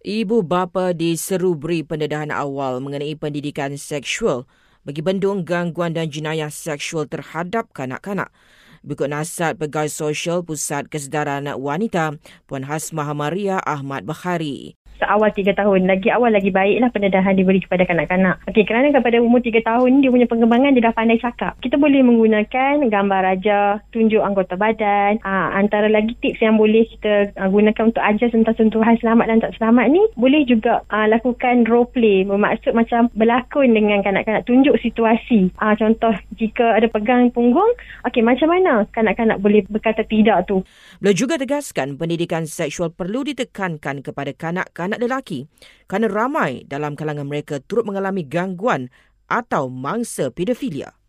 Ibu bapa diseru beri pendedahan awal mengenai pendidikan seksual bagi bendung gangguan dan jenayah seksual terhadap kanak-kanak. Berikut nasihat Pegawai Sosial Pusat Kesedaran Wanita, Puan Hasmah Maria Ahmad Bakhari seawal tiga tahun. Lagi awal lagi baiklah pendedahan diberi kepada kanak-kanak. Okey, kerana kepada umur tiga tahun, dia punya pengembangan dia dah pandai cakap. Kita boleh menggunakan gambar raja, tunjuk anggota badan. Ha, antara lagi tips yang boleh kita uh, gunakan untuk ajar tentang sentuhan selamat dan tak selamat ni, boleh juga uh, lakukan role play. Bermaksud macam berlakon dengan kanak-kanak. Tunjuk situasi. Uh, contoh, jika ada pegang punggung, okey, macam mana kanak-kanak boleh berkata tidak tu. Beliau juga tegaskan pendidikan seksual perlu ditekankan kepada kanak-kanak anak lelaki kerana ramai dalam kalangan mereka turut mengalami gangguan atau mangsa pedofilia.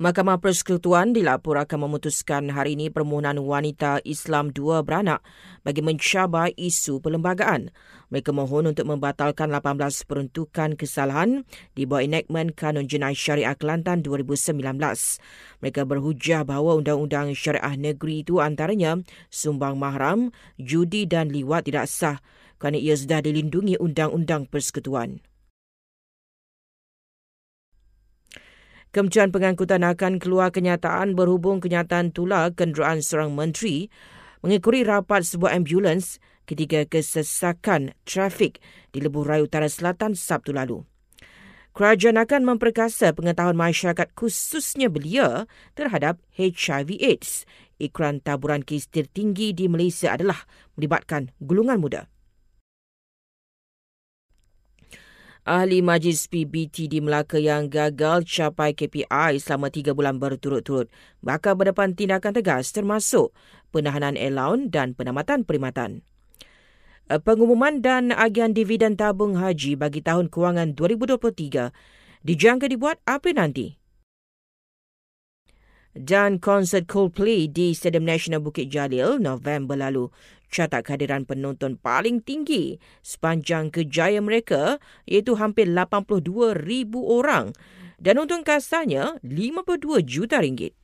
Mahkamah Persekutuan dilaporkan memutuskan hari ini permohonan wanita Islam dua beranak bagi mencabar isu perlembagaan. Mereka mohon untuk membatalkan 18 peruntukan kesalahan di bawah enactment Kanun Jenayah Syariah Kelantan 2019. Mereka berhujah bahawa Undang-Undang Syariah Negeri itu antaranya sumbang mahram, judi dan liwat tidak sah kerana ia sudah dilindungi Undang-Undang Persekutuan. Kementerian Pengangkutan akan keluar kenyataan berhubung kenyataan tular kenderaan seorang menteri mengikuti rapat sebuah ambulans ketika kesesakan trafik di Lebuh Raya Utara Selatan Sabtu lalu. Kerajaan akan memperkasa pengetahuan masyarakat khususnya belia terhadap HIV AIDS. Ikran taburan kes tertinggi di Malaysia adalah melibatkan gulungan muda. Ahli Majlis PBT di Melaka yang gagal capai KPI selama tiga bulan berturut-turut bakal berdepan tindakan tegas termasuk penahanan allowance dan penamatan perkhidmatan. Eh, pengumuman dan agian dividen tabung haji bagi tahun kewangan 2023 dijangka dibuat April nanti. Dan konsert Coldplay di Stadium Nasional Bukit Jalil November lalu catat kehadiran penonton paling tinggi sepanjang kejayaan mereka iaitu hampir 82,000 orang dan untung kasarnya 52 juta ringgit.